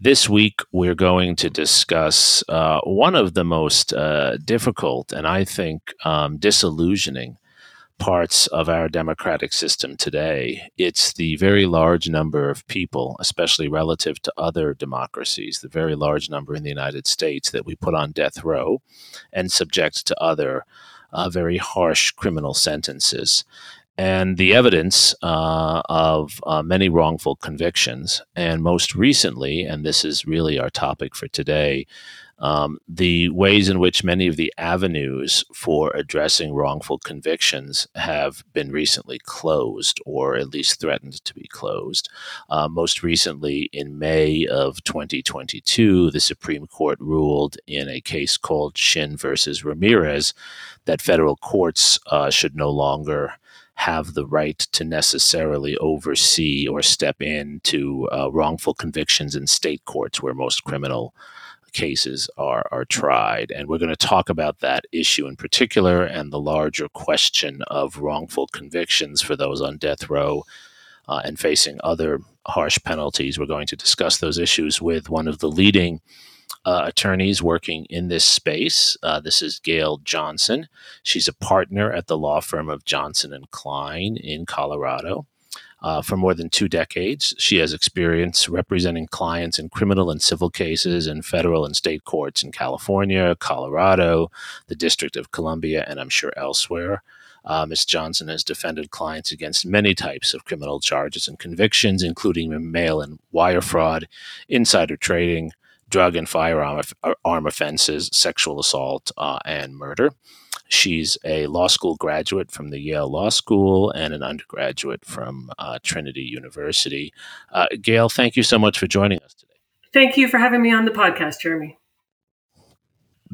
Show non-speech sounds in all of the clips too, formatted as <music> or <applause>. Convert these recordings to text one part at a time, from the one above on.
This week, we're going to discuss uh, one of the most uh, difficult and I think um, disillusioning parts of our democratic system today. It's the very large number of people, especially relative to other democracies, the very large number in the United States that we put on death row and subject to other uh, very harsh criminal sentences and the evidence uh, of uh, many wrongful convictions. And most recently, and this is really our topic for today, um, the ways in which many of the avenues for addressing wrongful convictions have been recently closed or at least threatened to be closed. Uh, most recently, in May of 2022, the Supreme Court ruled in a case called Shinn versus Ramirez that federal courts uh, should no longer have the right to necessarily oversee or step in to uh, wrongful convictions in state courts where most criminal cases are, are tried. And we're going to talk about that issue in particular and the larger question of wrongful convictions for those on death row uh, and facing other harsh penalties. We're going to discuss those issues with one of the leading uh, attorneys working in this space. Uh, this is Gail Johnson. She's a partner at the law firm of Johnson and Klein in Colorado. Uh, for more than two decades. She has experience representing clients in criminal and civil cases in federal and state courts in California, Colorado, the District of Columbia, and I'm sure elsewhere. Uh, Ms. Johnson has defended clients against many types of criminal charges and convictions, including mail and wire fraud, insider trading, drug and firearm uh, arm offenses, sexual assault, uh, and murder. She's a law school graduate from the Yale Law School and an undergraduate from uh, Trinity University. Uh, Gail, thank you so much for joining us today. Thank you for having me on the podcast, Jeremy.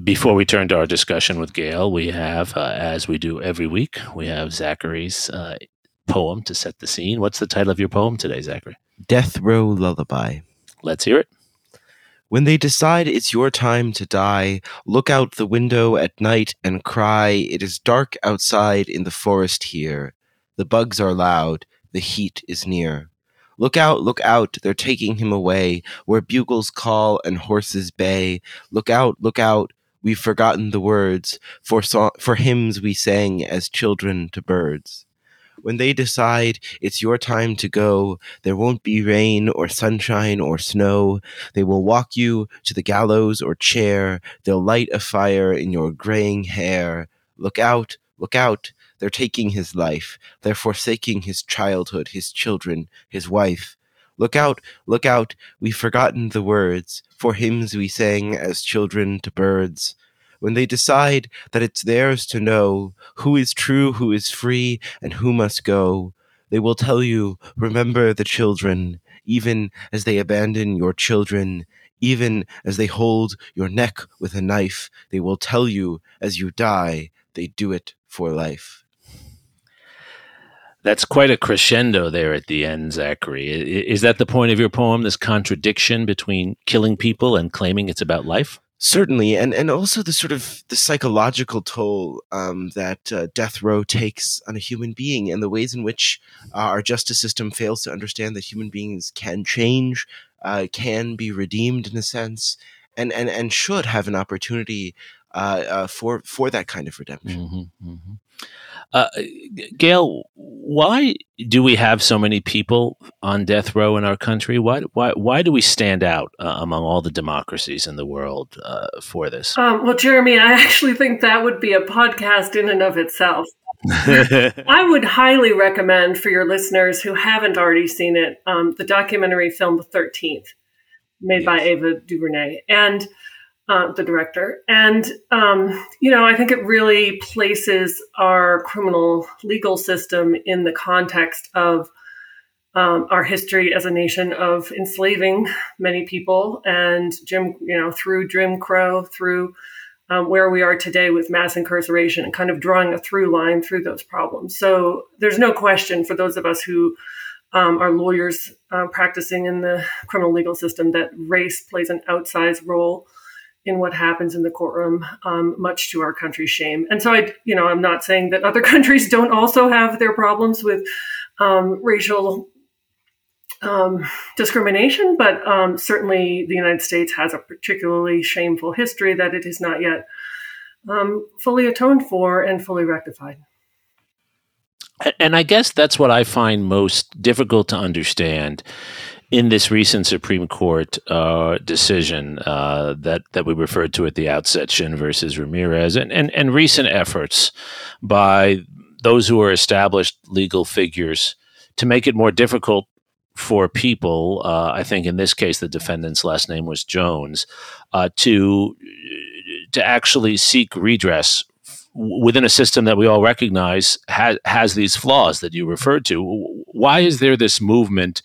Before we turn to our discussion with Gail, we have, uh, as we do every week, we have Zachary's uh, poem to set the scene. What's the title of your poem today, Zachary? Death Row Lullaby. Let's hear it. When they decide it's your time to die, look out the window at night and cry, It is dark outside in the forest here. The bugs are loud, the heat is near. Look out, look out, they're taking him away, where bugles call and horses bay. Look out, look out, we've forgotten the words, for, so- for hymns we sang as children to birds. When they decide it's your time to go, there won't be rain or sunshine or snow. They will walk you to the gallows or chair. They'll light a fire in your graying hair. Look out, look out. They're taking his life. They're forsaking his childhood, his children, his wife. Look out, look out, we've forgotten the words, for hymns we sang as children to birds when they decide that it's theirs to know who is true, who is free, and who must go, they will tell you, remember the children, even as they abandon your children, even as they hold your neck with a knife, they will tell you as you die, they do it for life. That's quite a crescendo there at the end, Zachary. Is that the point of your poem, this contradiction between killing people and claiming it's about life? Certainly and and also the sort of the psychological toll um, that uh, death row takes on a human being and the ways in which uh, our justice system fails to understand that human beings can change uh, can be redeemed in a sense and and and should have an opportunity uh, uh, for for that kind of redemption mm-hmm, mm-hmm. Uh, Gail, why do we have so many people on death row in our country? Why why why do we stand out uh, among all the democracies in the world uh, for this? Um, well, Jeremy, I actually think that would be a podcast in and of itself. <laughs> I would highly recommend for your listeners who haven't already seen it um, the documentary film The Thirteenth, made by Ava DuVernay, and uh, the director. And, um, you know, I think it really places our criminal legal system in the context of um, our history as a nation of enslaving many people and Jim, you know, through Jim Crow, through um, where we are today with mass incarceration and kind of drawing a through line through those problems. So there's no question for those of us who um, are lawyers uh, practicing in the criminal legal system that race plays an outsized role in what happens in the courtroom, um, much to our country's shame. And so I, you know, I'm not saying that other <laughs> countries don't also have their problems with um, racial um, discrimination, but um, certainly the United States has a particularly shameful history that it is not yet um, fully atoned for and fully rectified. And I guess that's what I find most difficult to understand in this recent Supreme Court uh, decision uh, that that we referred to at the outset, Shinn versus Ramirez, and, and, and recent efforts by those who are established legal figures to make it more difficult for people, uh, I think in this case the defendant's last name was Jones, uh, to to actually seek redress within a system that we all recognize has has these flaws that you referred to. Why is there this movement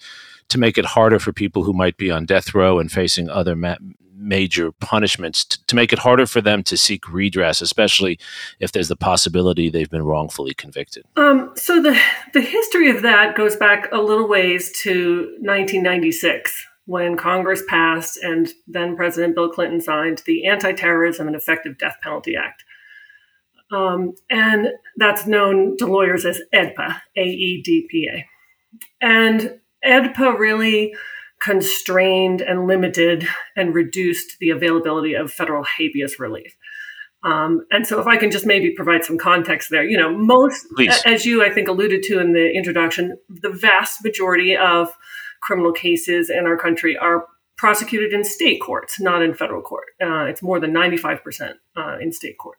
to make it harder for people who might be on death row and facing other ma- major punishments to, to make it harder for them to seek redress, especially if there's the possibility they've been wrongfully convicted? Um, so the the history of that goes back a little ways to 1996 when Congress passed and then President Bill Clinton signed the Anti-Terrorism and Effective Death Penalty Act. Um, and that's known to lawyers as AEDPA, A E D P A. And AEDPA really constrained and limited and reduced the availability of federal habeas relief. Um, and so, if I can just maybe provide some context there, you know, most, Please. as you I think alluded to in the introduction, the vast majority of criminal cases in our country are prosecuted in state courts, not in federal court. Uh, it's more than 95% uh, in state court.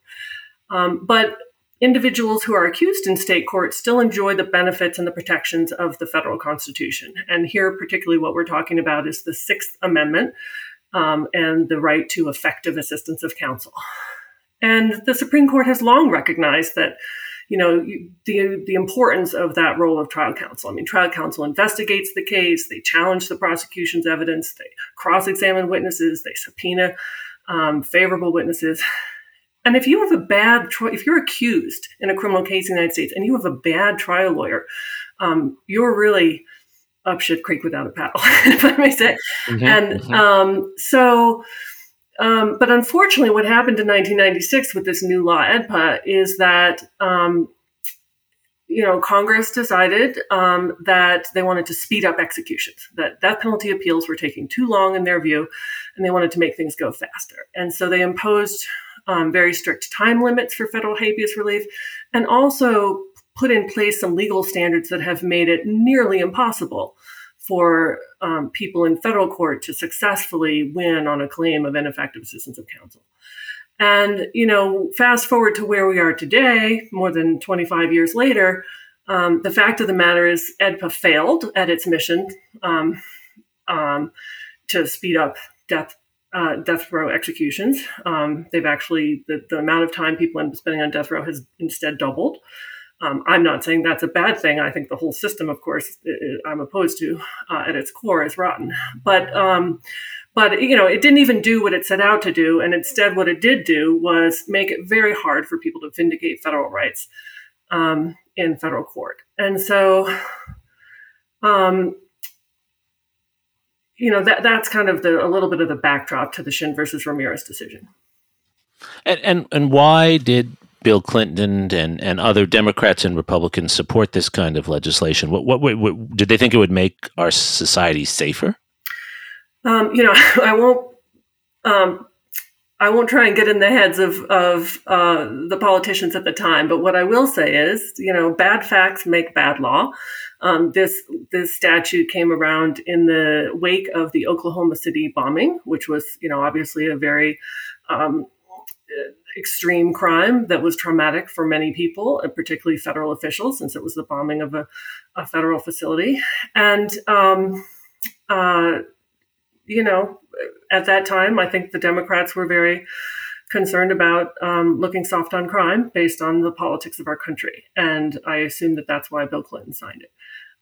Um, but individuals who are accused in state court still enjoy the benefits and the protections of the federal constitution. And here, particularly, what we're talking about is the Sixth Amendment um, and the right to effective assistance of counsel. And the Supreme Court has long recognized that. You know the the importance of that role of trial counsel. I mean, trial counsel investigates the case, they challenge the prosecution's evidence, they cross-examine witnesses, they subpoena um, favorable witnesses, and if you have a bad, if you're accused in a criminal case in the United States and you have a bad trial lawyer, um, you're really up shit creek without a paddle, <laughs> if I may say. Mm-hmm, and mm-hmm. Um, so, um, but unfortunately, what happened in 1996 with this new law, AEDPA, is that um, you know Congress decided um, that they wanted to speed up executions, that death penalty appeals were taking too long in their view, and they wanted to make things go faster, and so they imposed um, very strict time limits for federal habeas relief, and also put in place some legal standards that have made it nearly impossible for um, people in federal court to successfully win on a claim of ineffective assistance of counsel. And, you know, fast forward to where we are today, more than 25 years later, um, the fact of the matter is AEDPA failed at its mission um, um to speed up death uh, death row executions. Um, they've actually, the, the amount of time people up spending on death row has instead doubled. Um, I'm not saying that's a bad thing. I think the whole system, of course, I'm opposed to uh, at its core is rotten. But um, but you know, it didn't even do what it set out to do, and instead, what it did do was make it very hard for people to vindicate federal rights um, in federal court. And so, um, you know that that's kind of the a little bit of the backdrop to the Shinn versus Ramirez decision. And and, and why did Bill Clinton and, and other Democrats and Republicans support this kind of legislation? What, what, what, what did they think it would make our society safer? Um, you know, <laughs> I won't. Um, I won't try and get in the heads of of uh, the politicians at the time, but what I will say is, you know, bad facts make bad law. Um, this this statute came around in the wake of the Oklahoma City bombing, which was, you know, obviously a very um, extreme crime that was traumatic for many people, and particularly federal officials, since it was the bombing of a, a federal facility. And um, uh, you know, at that time, I think the Democrats were very concerned about um, looking soft on crime based on the politics of our country. And I assume that that's why Bill Clinton signed it.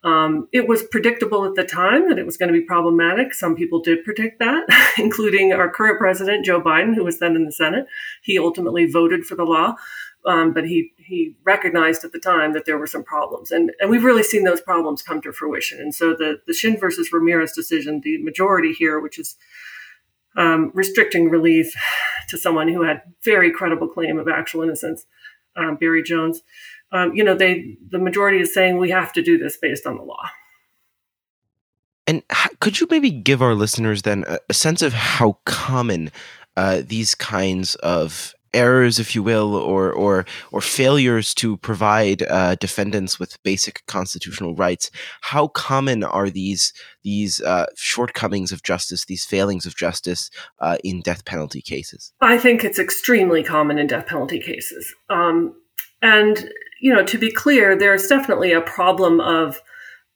Um, it was predictable at the time that it was going to be problematic. Some people did predict that, <laughs> including our current president, Joe Biden, who was then in the Senate. He ultimately voted for the law, um, but he he recognized at the time that there were some problems, and and we've really seen those problems come to fruition. And so the the Shinn versus Ramirez decision, the majority here, which is um, restricting relief to someone who had very credible claim of actual innocence, um, Barry Jones. Um, you know, they the majority is saying we have to do this based on the law. And could you maybe give our listeners then a, sense of how common uh, these kinds of errors, if you will, or or or failures to provide uh, defendants with basic constitutional rights. How common are these these uh, shortcomings of justice, these failings of justice uh, in death penalty cases? I think it's extremely common in death penalty cases, um, and you know, to be clear, there's definitely a problem of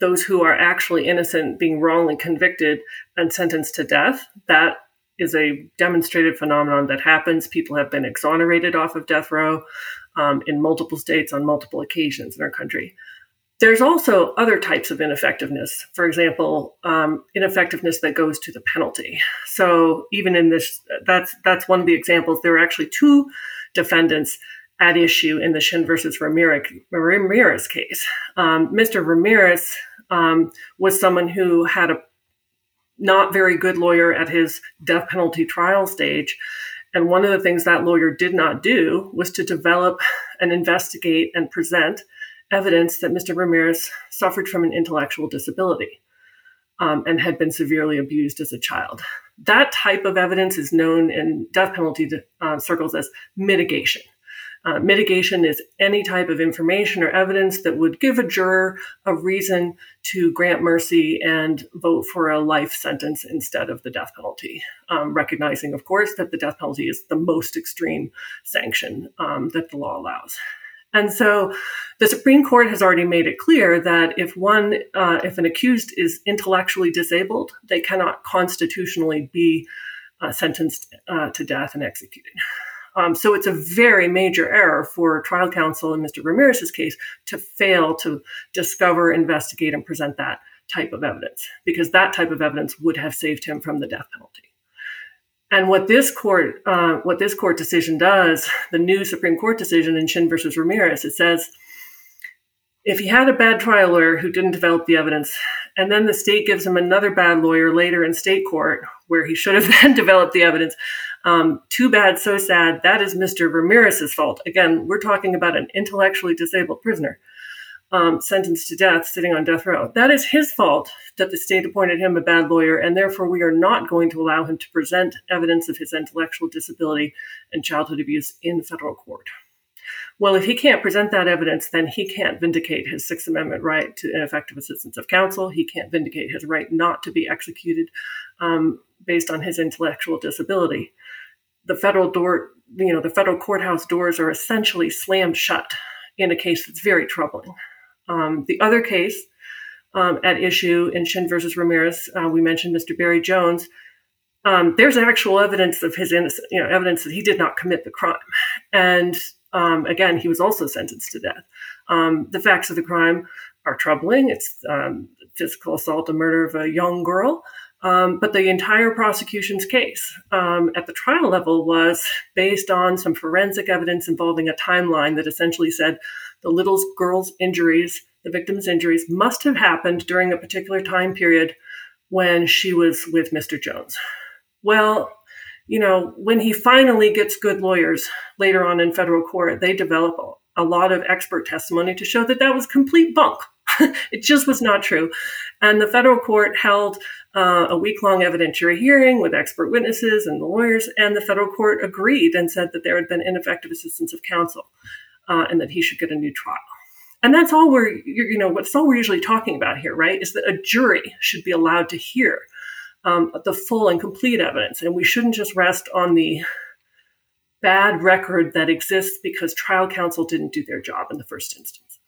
those who are actually innocent being wrongly convicted and sentenced to death. That is a demonstrated phenomenon that happens. People have been exonerated off of death row um, in multiple states on multiple occasions in our country. There's also other types of ineffectiveness. For example, um, ineffectiveness that goes to the penalty. So even in this, that's that's one of the examples. There are actually two defendants at issue in the Shinn versus Ramirez, Ramirez case. Um, Mr. Ramirez um, was someone who had a not very good lawyer at his death penalty trial stage. And one of the things that lawyer did not do was to develop and investigate and present evidence that Mr. Ramirez suffered from an intellectual disability um, and had been severely abused as a child. That type of evidence is known in death penalty uh, circles as mitigation. Uh, mitigation is any type of information or evidence that would give a juror a reason to grant mercy and vote for a life sentence instead of the death penalty. Um, recognizing, of course, that the death penalty is the most extreme sanction um, that the law allows. And so the Supreme Court has already made it clear that if one, uh, if an accused is intellectually disabled, they cannot constitutionally be uh, sentenced uh, to death and executed. Um, so it's a very major error for trial counsel in Mr. Ramirez's case to fail to discover, investigate, and present that type of evidence, because that type of evidence would have saved him from the death penalty. And what this court, uh, what this court decision does, the new Supreme Court decision in Shinn versus Ramirez, it says if he had a bad trial lawyer who didn't develop the evidence, and then the state gives him another bad lawyer later in state court where he should have <laughs> then developed the evidence, um, too bad, so sad. That is Mr. Ramirez's fault. Again, we're talking about an intellectually disabled prisoner um, sentenced to death sitting on death row. That is his fault that the state appointed him a bad lawyer, and therefore we are not going to allow him to present evidence of his intellectual disability and childhood abuse in federal court. Well, if he can't present that evidence, then he can't vindicate his Sixth Amendment right to ineffective assistance of counsel. He can't vindicate his right not to be executed um, based on his intellectual disability the federal door, you know, the federal courthouse doors are essentially slammed shut in a case that's very troubling. Um, the other case um, at issue in Shinn versus Ramirez, uh, we mentioned Mr. Barry Jones. Um, there's actual evidence of his innocence, you know, evidence that he did not commit the crime. And um, again, he was also sentenced to death. Um, the facts of the crime are troubling. It's um, physical assault and murder of a young girl. Um, but the entire prosecution's case um, at the trial level was based on some forensic evidence involving a timeline that essentially said the little girl's injuries, the victim's injuries, must have happened during a particular time period when she was with Mr. Jones. Well, you know, when he finally gets good lawyers later on in federal court, they develop a lot of expert testimony to show that that was complete bunk. <laughs> it just was not true. And the federal court held uh, a week long evidentiary hearing with expert witnesses and the lawyers, and the federal court agreed and said that there had been ineffective assistance of counsel uh, and that he should get a new trial. And that's all we're, you know, what's all we're usually talking about here, right? Is that a jury should be allowed to hear um, the full and complete evidence. And we shouldn't just rest on the bad record that exists because trial counsel didn't do their job in the first instance.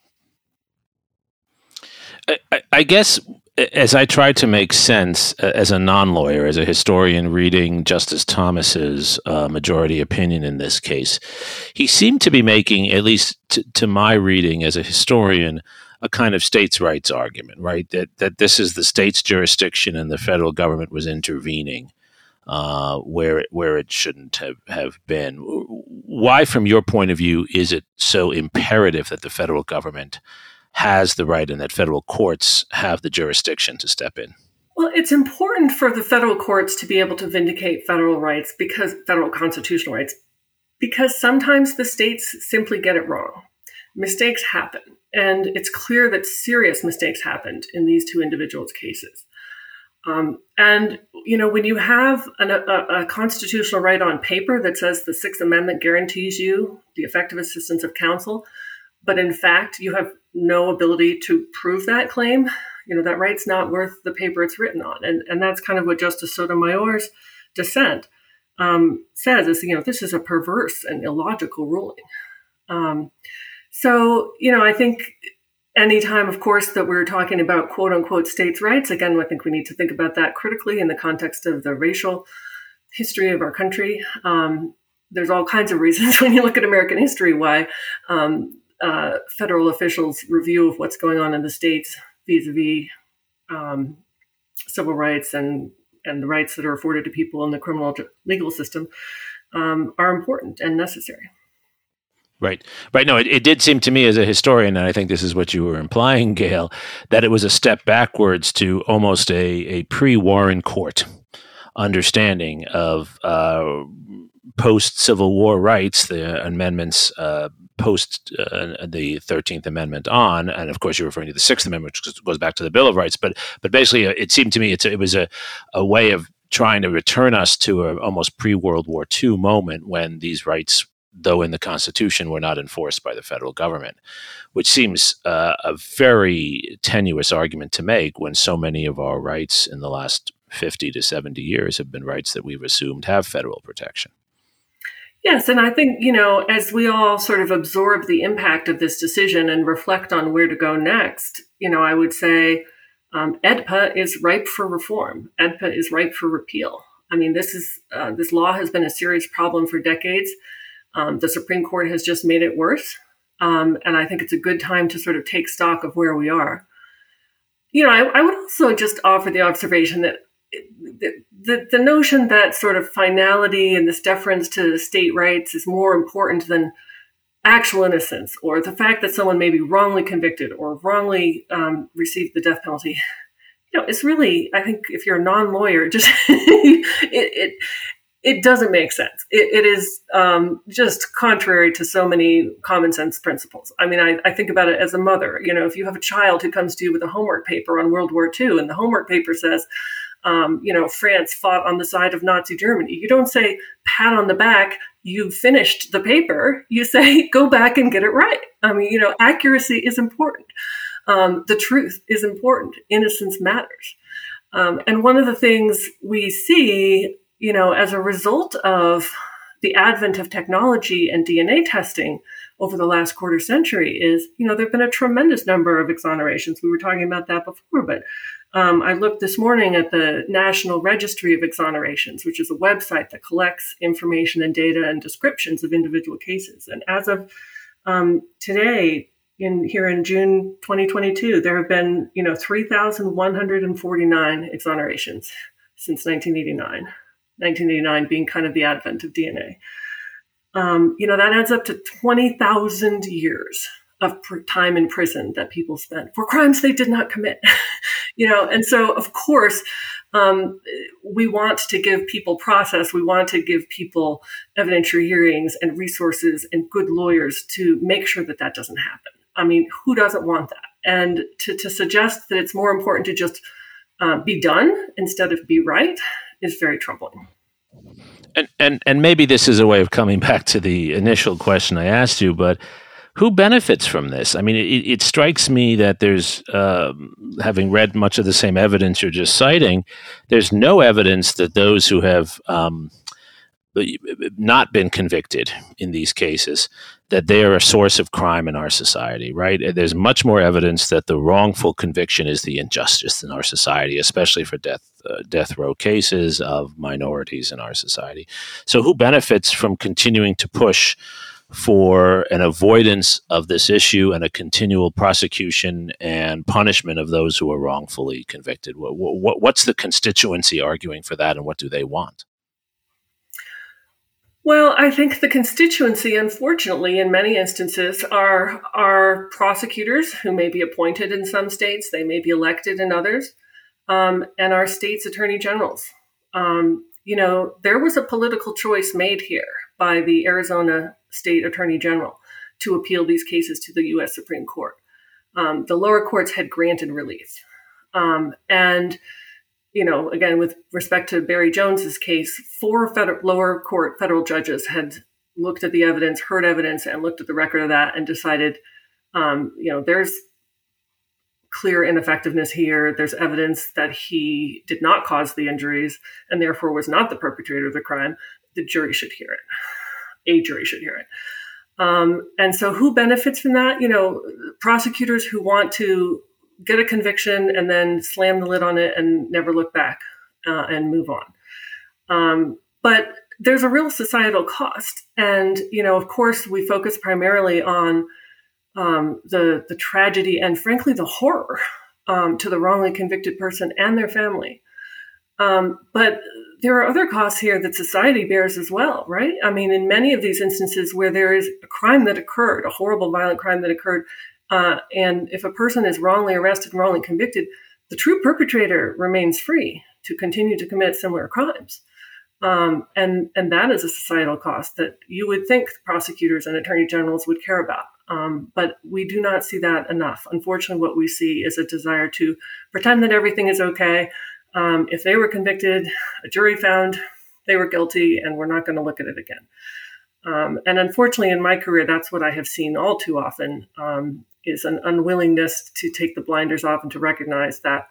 I, I guess as I tried to make sense as a non-lawyer, as a historian reading Justice Thomas's uh, majority opinion in this case, he seemed to be making, at least t- to my reading as a historian, a kind of states' rights argument, right? That that this is the state's jurisdiction and the federal government was intervening uh, where it, where it shouldn't have, have been. Why, from your point of view, is it so imperative that the federal government has the right and that federal courts have the jurisdiction to step in? Well, it's important for the federal courts to be able to vindicate federal rights because federal constitutional rights, because sometimes the states simply get it wrong. Mistakes happen, and it's clear that serious mistakes happened in these two individuals' cases. Um, and you know, when you have an, a, a, constitutional right on paper that says the Sixth Amendment guarantees you the effective assistance of counsel, but in fact you have no ability to prove that claim, you know, that right's not worth the paper it's written on. And, and that's kind of what Justice Sotomayor's dissent um, says is, you know, this is a perverse and illogical ruling. Um, so, you know, I think anytime, of course, that we're talking about quote unquote states' rights, again, I think we need to think about that critically in the context of the racial history of our country. Um, there's all kinds of reasons <laughs> when you look at American history why um, uh, federal officials' review of what's going on in the states vis-a-vis um, civil rights and and the rights that are afforded to people in the criminal legal system um, are important and necessary. Right, right. No, it, it did seem to me as a historian, and I think this is what you were implying, Gail, that it was a step backwards to almost a, a pre Warren Court understanding of uh, post Civil War rights, the amendments uh, post uh, the Thirteenth Amendment on, and of course you're referring to the Sixth Amendment, which goes back to the Bill of Rights. But but basically, uh, it seemed to me it was a, a way of trying to return us to a almost pre World War II moment when these rights, though in the Constitution, were not enforced by the federal government, which seems uh, a very tenuous argument to make when so many of our rights in the last 50 to 70 years have been rights that we've assumed have federal protection. Yes, and I think, you know, as we all sort of absorb the impact of this decision and reflect on where to go next, you know, I would say um, AEDPA is ripe for reform. AEDPA is ripe for repeal. I mean, this is uh, this law has been a serious problem for decades. Um, the Supreme Court has just made it worse, um, and I think it's a good time to sort of take stock of where we are. You know, I, I would also just offer the observation that the, the, notion that sort of finality and this deference to state rights is more important than actual innocence or the fact that someone may be wrongly convicted or wrongly um, received the death penalty <laughs> you know it's really i think if you're a non-lawyer just <laughs> it, it, it doesn't make sense it, it is um, just contrary to so many common sense principles i mean I, I think about it as a mother you know if you have a child who comes to you with a homework paper on world war ii and the homework paper says um, you know, France fought on the side of Nazi Germany. You don't say pat on the back, you finished the paper. You say <laughs> go back and get it right. I mean, you know, accuracy is important. Um, the truth is important. Innocence matters. Um, and one of the things we see, you know, as a result of the advent of technology and DNA testing over the last quarter century is, you know, there have been a tremendous number of exonerations. We were talking about that before, but um, I looked this morning at the National Registry of Exonerations, which is a website that collects information and data and descriptions of individual cases. And as of um, today, in here in June 2022, there have been you know 3,149 exonerations since 1989. 1989 being kind of the advent of DNA. Um, you know that adds up to 20,000 years of time in prison that people spent for crimes they did not commit. <laughs> you know, and so of course, um, we want to give people process. We want to give people evidentiary hearings and resources and good lawyers to make sure that that doesn't happen. I mean, who doesn't want that? And to, to suggest that it's more important to just uh, be done instead of be right is very troubling. And, and and maybe this is a way of coming <laughs> back to the initial question I asked you, but who benefits from this? I mean, it, it strikes me that there's, uh, having read much of the same evidence you're just citing, there's no evidence that those who have um, not been convicted in these cases that they are a source of crime in our society right there's much more evidence that the wrongful conviction is the injustice in our society especially for death uh, death row cases of minorities in our society so who benefits from continuing to push for an avoidance of this issue and a continual prosecution and punishment of those who are wrongfully convicted. What, what, what's the constituency arguing for that, and what do they want? Well, I think the constituency, unfortunately, in many instances, are are prosecutors who may be appointed in some states, they may be elected in others, um, and our states' attorney generals. Um, you know, there was a political choice made here by the Arizona State Attorney General to appeal these cases to the U.S. Supreme Court. Um, the lower courts had granted relief, um, and you know, again, with respect to Barry Jones's case, four federal, lower court federal judges had looked at the evidence, heard evidence, and looked at the record of that and decided, um, you know, there's clear ineffectiveness here. There's evidence that he did not cause the injuries and therefore was not the perpetrator of the crime. The jury should hear it. A jury should hear it. Um, and so, who benefits from that? You know, prosecutors who want to get a conviction and then slam the lid on it and never look back uh, and move on. Um, but there's a real societal cost, and you know, of course, we focus primarily on um, the the tragedy and, frankly, the horror um, to the wrongly convicted person and their family. Um, but there are other costs here that society bears as well, right? I mean, in many of these instances where there is a crime that occurred, a horrible, violent crime that occurred, uh, and if a person is wrongly arrested and wrongly convicted, the true perpetrator remains free to continue to commit similar crimes. Um, and and that is a societal cost that you would think prosecutors and attorney generals would care about. Um, but we do not see that enough. Unfortunately, what we see is a desire to pretend that everything is okay. Um, if they were convicted, a jury found they were guilty, and we're not going to look at it again. Um, and unfortunately, in my career, that's what I have seen all too often. Um, is an unwillingness to take the blinders off and to recognize that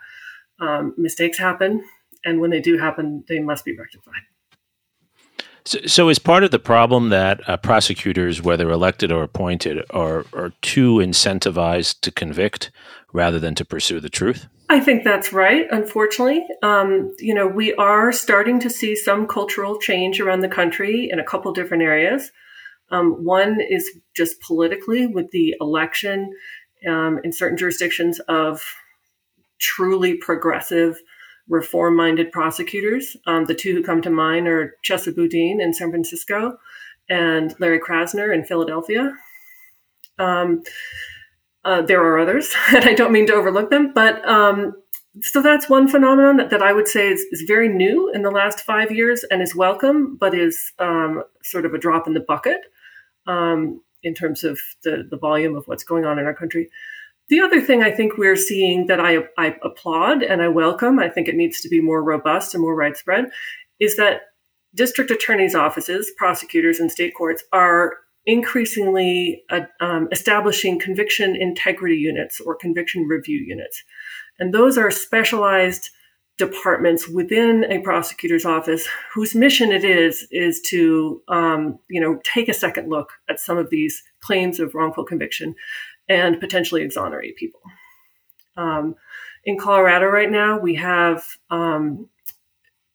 um, mistakes happen, and when they do happen, they must be rectified. So, so is part of the problem that uh, prosecutors, whether elected or appointed, are are too incentivized to convict rather than to pursue the truth? I think that's right. Unfortunately, um, you know, we are starting to see some cultural change around the country in a couple different areas. Um, one is just politically with the election um, in certain jurisdictions of truly progressive, reform minded prosecutors. Um, the two who come to mind are Chesa Boudin in San Francisco and Larry Krasner in Philadelphia. Um, uh, there are others, <laughs> and I don't mean to overlook them, but um, so that's one phenomenon that, that I would say is, is, very new in the last five years and is welcome, but is um, sort of a drop in the bucket um, in terms of the, the volume of what's going on in our country. The other thing I think we're seeing that I, I applaud and I welcome, I think it needs to be more robust and more widespread, is that district attorneys' offices, prosecutors, and state courts are increasingly uh, um, establishing conviction integrity units or conviction review units. And those are specialized departments within a prosecutor's office whose mission it is is to um, you know take a second look at some of these claims of wrongful conviction and potentially exonerate people um, in colorado right now we have um,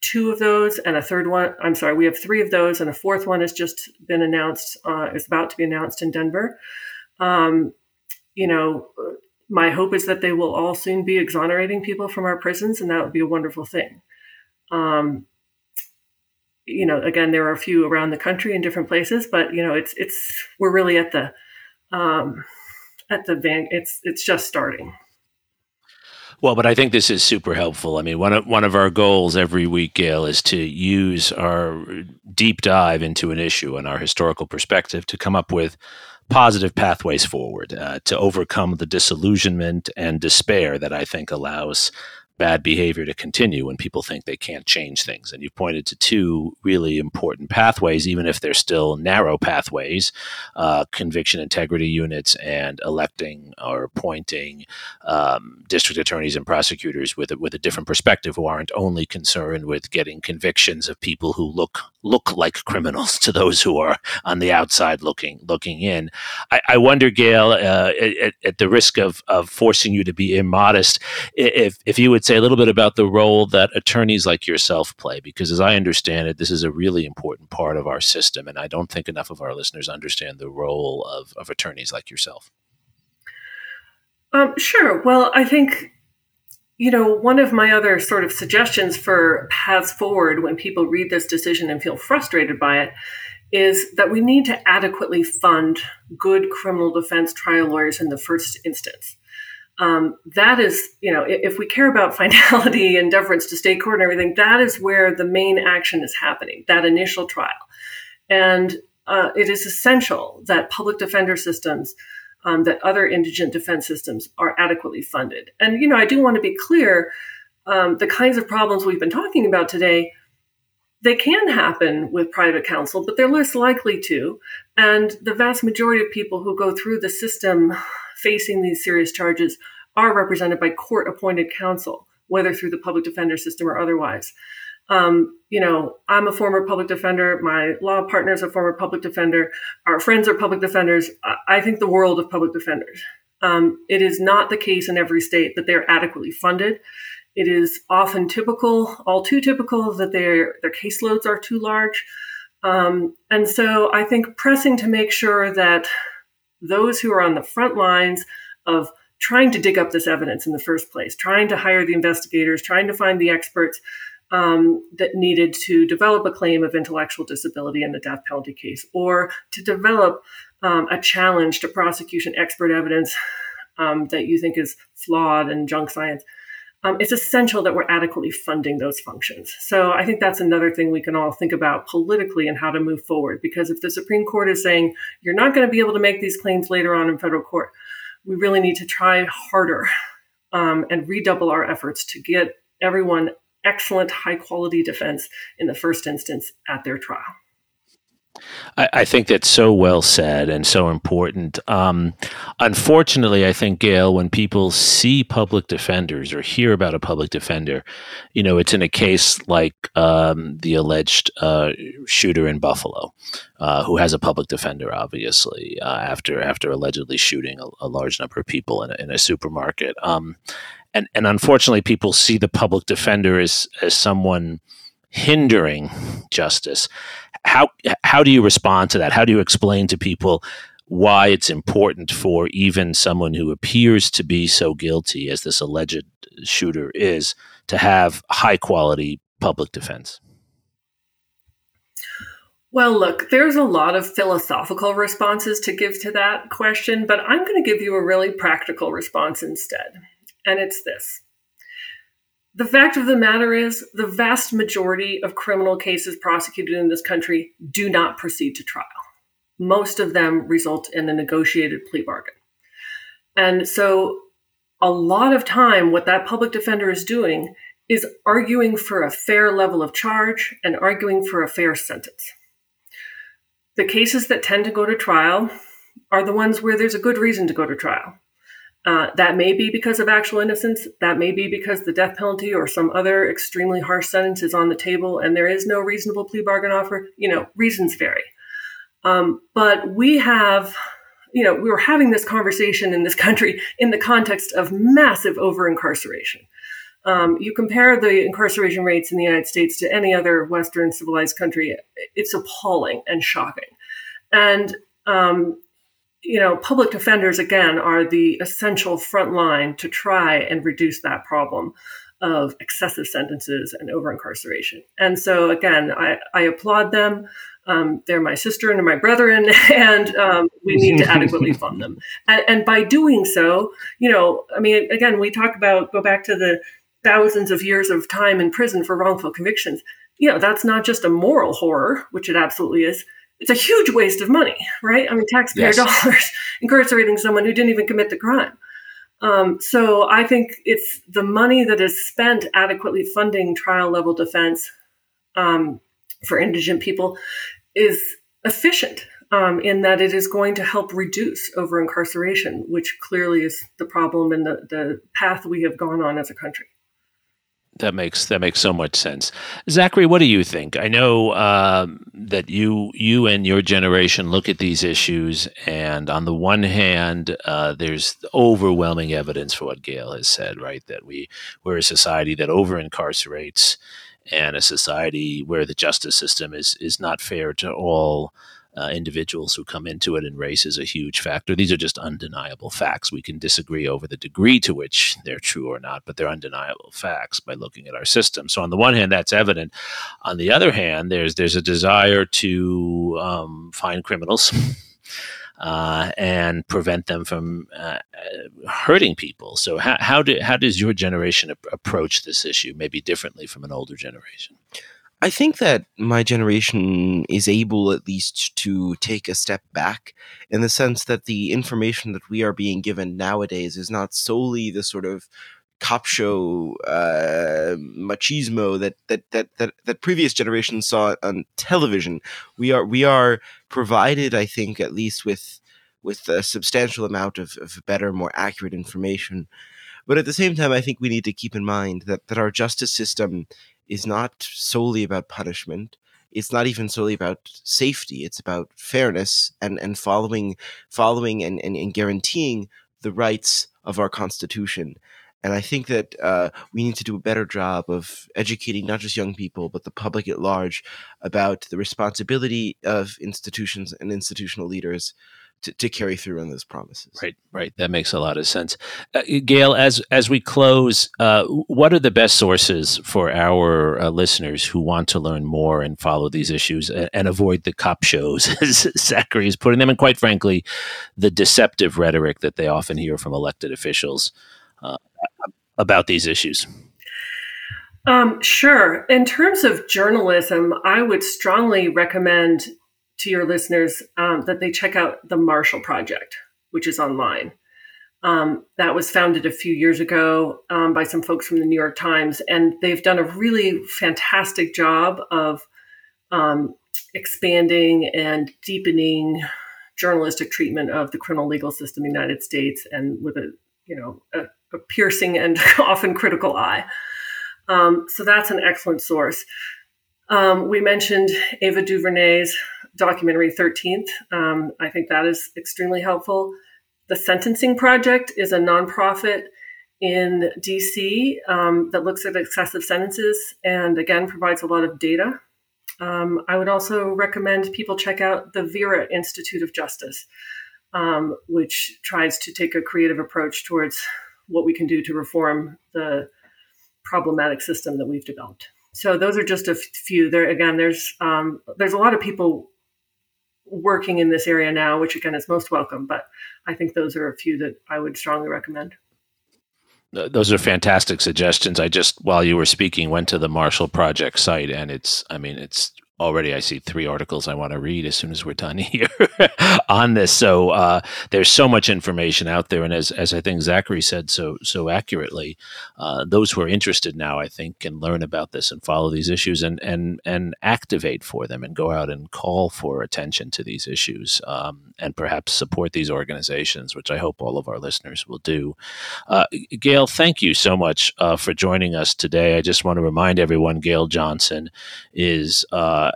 two of those and a third one i'm sorry we have three of those and a fourth one has just been announced uh, is about to be announced in denver um, you know my hope is that they will all soon be exonerating people from our prisons, and that would be a wonderful thing. Um, you know, again, there are a few around the country in different places, but you know, it's it's we're really at the um, at the van. It's it's just starting. Well, but I think this is super helpful. I mean, one of one of our goals every week, Gail, is to use our deep dive into an issue and our historical perspective to come up with positive pathways forward uh, to overcome the disillusionment and despair that I think allows bad behavior to continue when people think they can't change things. And you pointed to two really important pathways, even if they're still narrow pathways uh, conviction integrity units and electing or appointing um, district attorneys and prosecutors with a, with a different perspective who aren't only concerned with getting convictions of people who look look like criminals <laughs> to those who are on the outside looking looking in. I, I wonder, Gail, uh, at, at, the risk of, of forcing you to be immodest, if, if you would say a little bit about the role that attorneys like yourself play, because as I understand it, this is a really important part of our system. And I don't think enough of our listeners understand the role of, of attorneys like yourself. Um, sure. Well, I think, you know, one of my other sort of suggestions for paths forward when people read this decision and feel frustrated by it is that we need to adequately fund good criminal defense trial lawyers in the first instance. Um, that is, you know, if we care about <laughs> finality and deference to state court and everything, that is where the main action is happening, that initial trial. And uh, it is essential that public defender systems, um, that other indigent defense systems are adequately funded. And, you know, I do want to be clear um, the kinds of problems we've been talking about today they can happen with private counsel, but they're less likely to. And the vast majority of people who go through the system facing these serious charges are represented by court appointed counsel, whether through the public defender system or otherwise. Um, you know, I'm a former public defender. My law partner is a former public defender. Our friends are public defenders. I think the world of public defenders. Um, it is not the case in every state that they're adequately funded. It is often typical, all too typical, that their their caseloads are too large, um, and so I think pressing to make sure that those who are on the front lines of trying to dig up this evidence in the first place, trying to hire the investigators, trying to find the experts um, that needed to develop a claim of intellectual disability in the death penalty case, or to develop um, a challenge to prosecution expert evidence um, that you think is flawed and junk science um, it's essential that we're adequately funding those functions. So I think that's another thing we can all think about politically and how to move forward. Because if the Supreme Court is saying you're not going to be able to make these claims later on in federal court, we really need to try harder um, and redouble our efforts to get everyone excellent, high quality defense in the first instance at their trial. I, I, think that's so well said and so important. Um, unfortunately, I think Gail, when people see public defenders or hear about a public defender, you know, it's in a case like um, the alleged uh, shooter in Buffalo, uh, who has a public defender, obviously, uh, after after allegedly shooting a, a, large number of people in a, in a supermarket. Um, and and unfortunately, people see the public defender as as someone hindering justice how how do you respond to that? How do you explain to people why it's important for even someone who appears to be so guilty as this alleged shooter is to have high quality public defense? Well, look, there's a lot of philosophical responses to give to that question, but I'm going to give you a really practical response instead. And it's this the fact of the matter is, the vast majority of criminal cases prosecuted in this country do not proceed to trial. Most of them result in a negotiated plea bargain. And so, a lot of time, what that public defender is doing is arguing for a fair level of charge and arguing for a fair sentence. The cases that tend to go to trial are the ones where there's a good reason to go to trial. Uh, that may be because of actual innocence. That may be because the death penalty or some other extremely harsh sentence is on the table and there is no reasonable plea bargain offer. You know, reasons vary. Um, but we have, you know, we were having this conversation in this <laughs> country in the context of massive over incarceration. Um, you compare the incarceration rates in the United States to any other Western civilized country, it's appalling and shocking. And um, you know, public defenders, again, are the essential front line to try and reduce that problem of excessive sentences and over incarceration. And so, again, I, I applaud them. Um, they're my sister and my brethren, <laughs> and um, we need to adequately fund them. And, and by doing so, you know, I mean, again, we talk about go back to the thousands of years of time in prison for wrongful convictions. You know, that's not just a moral horror, which it absolutely is it's a huge waste of money, right? I mean, taxpayer yes. dollars <laughs> incarcerating someone who didn't even commit the crime. Um, so I think it's the money that is spent adequately funding trial level defense um, for indigent people is efficient um, in that it is going to help reduce over incarceration, which clearly is the problem and the, the path we have gone on as a country. That makes that makes so much sense. Zachary, what do you think? I know um, that you you and your generation look at these issues, and on the one hand, uh, there's overwhelming evidence for what Gail has said, right? That we we're a society that over incarcerates, and a society where the justice system is is not fair to all uh, individuals who come into it, and race is a huge factor. These are just undeniable facts. We can disagree over the degree to which they're true or not, but they're undeniable facts by looking at our system. So, on the one hand, that's evident. On the other hand, there's there's a desire to um, find criminals. <laughs> Uh, and prevent them from uh, hurting people. So, how how, do, how does your generation ap- approach this issue? Maybe differently from an older generation. I think that my generation is able at least to take a step back in the sense that the information that we are being given nowadays is not solely the sort of cop show uh, machismo that, that that that that previous generations saw on television. We are we are provided, I think, at least with with a substantial amount of, of better, more accurate information. But at the same time, I think we need to keep in mind that, that our justice system is not solely about punishment. It's not even solely about safety. It's about fairness and, and following following and, and, and guaranteeing the rights of our constitution. And I think that uh, we need to do a better job of educating not just young people, but the public at large about the responsibility of institutions and institutional leaders to, to carry through on those promises. Right, right. That makes a lot of sense. Uh, Gail, as as we close, uh, what are the best sources for our uh, listeners who want to learn more and follow these issues and, and avoid the cop shows, <laughs> as Zachary is putting them, and quite frankly, the deceptive rhetoric that they often hear from elected officials uh, about these issues? Um, sure. In terms of journalism, I would strongly recommend to your listeners um, that they check out the Marshall Project, which is online. Um, that was founded a few years ago um, by some folks from the New York Times, and they've done a really fantastic job of um, expanding and deepening journalistic treatment of the criminal legal system in the United States, and with a you know a, a piercing and <laughs> often critical eye. Um, so that's an excellent source. Um, we mentioned Ava DuVernay's documentary 13th. Um, I think that is extremely helpful. The Sentencing Project is a nonprofit in DC um, that looks at excessive sentences and again provides a lot of data. Um, I would also recommend people check out the Vera Institute of Justice, um, which tries to take a creative approach towards what we can do to reform the problematic system that we've developed. So those are just a few. There again, there's um, there's a lot of people working in this area now, which again is most welcome. But I think those are a few that I would strongly recommend. Those are fantastic suggestions. I just, while you were speaking, went to the Marshall Project site, and it's, I mean, it's already I see three articles I want to read as soon as we're done <laughs> here on this. So uh, there's so much information out there, and as as I think Zachary said so so accurately, uh, those who are interested now, I think, can learn about this and follow these issues and and and activate for them and go out and call for attention to these issues um, and perhaps support these organizations, which I hope all of our listeners will do. Uh, Gail, thank you so much uh, for joining us today. I just want to remind everyone, Gail Johnson is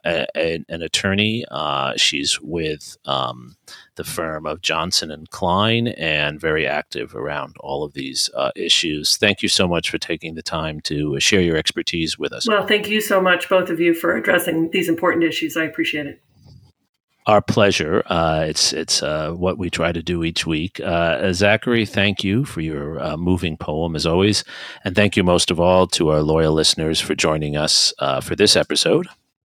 uh, a, an attorney. Uh, she's with um, the firm of Johnson and Klein and very active around all of these uh, issues. Thank you so much for taking the time to share your expertise with us. Well, thank you so much, both of you, for addressing these important issues. I appreciate it. Our pleasure. Uh, it's it's uh, what we try to do each week. Uh, Zachary, thank you for your uh, moving poem as always, and thank you most of all to our loyal listeners for joining us uh, for this episode